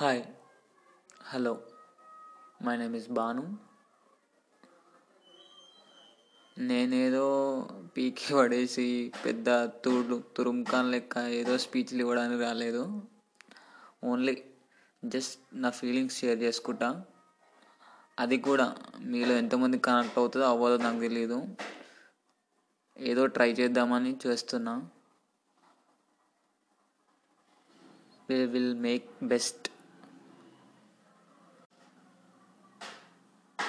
Hi hello my name is Banu నేనేదో పీకి పడేసి పెద్ద తుడు తురుముఖాన్ లెక్క ఏదో స్పీచ్లు ఇవ్వడానికి రాలేదు. ఓన్లీ జస్ట్ నా ఫీలింగ్స్ షేర్ చేసుకుంటా. అది కూడా మీలో ఎంతమంది కనెక్ట్ అవుతుందో అవ్వదో నాకు తెలియదు ఏదో ట్రై చేద్దామని చేస్తున్నా. We will make best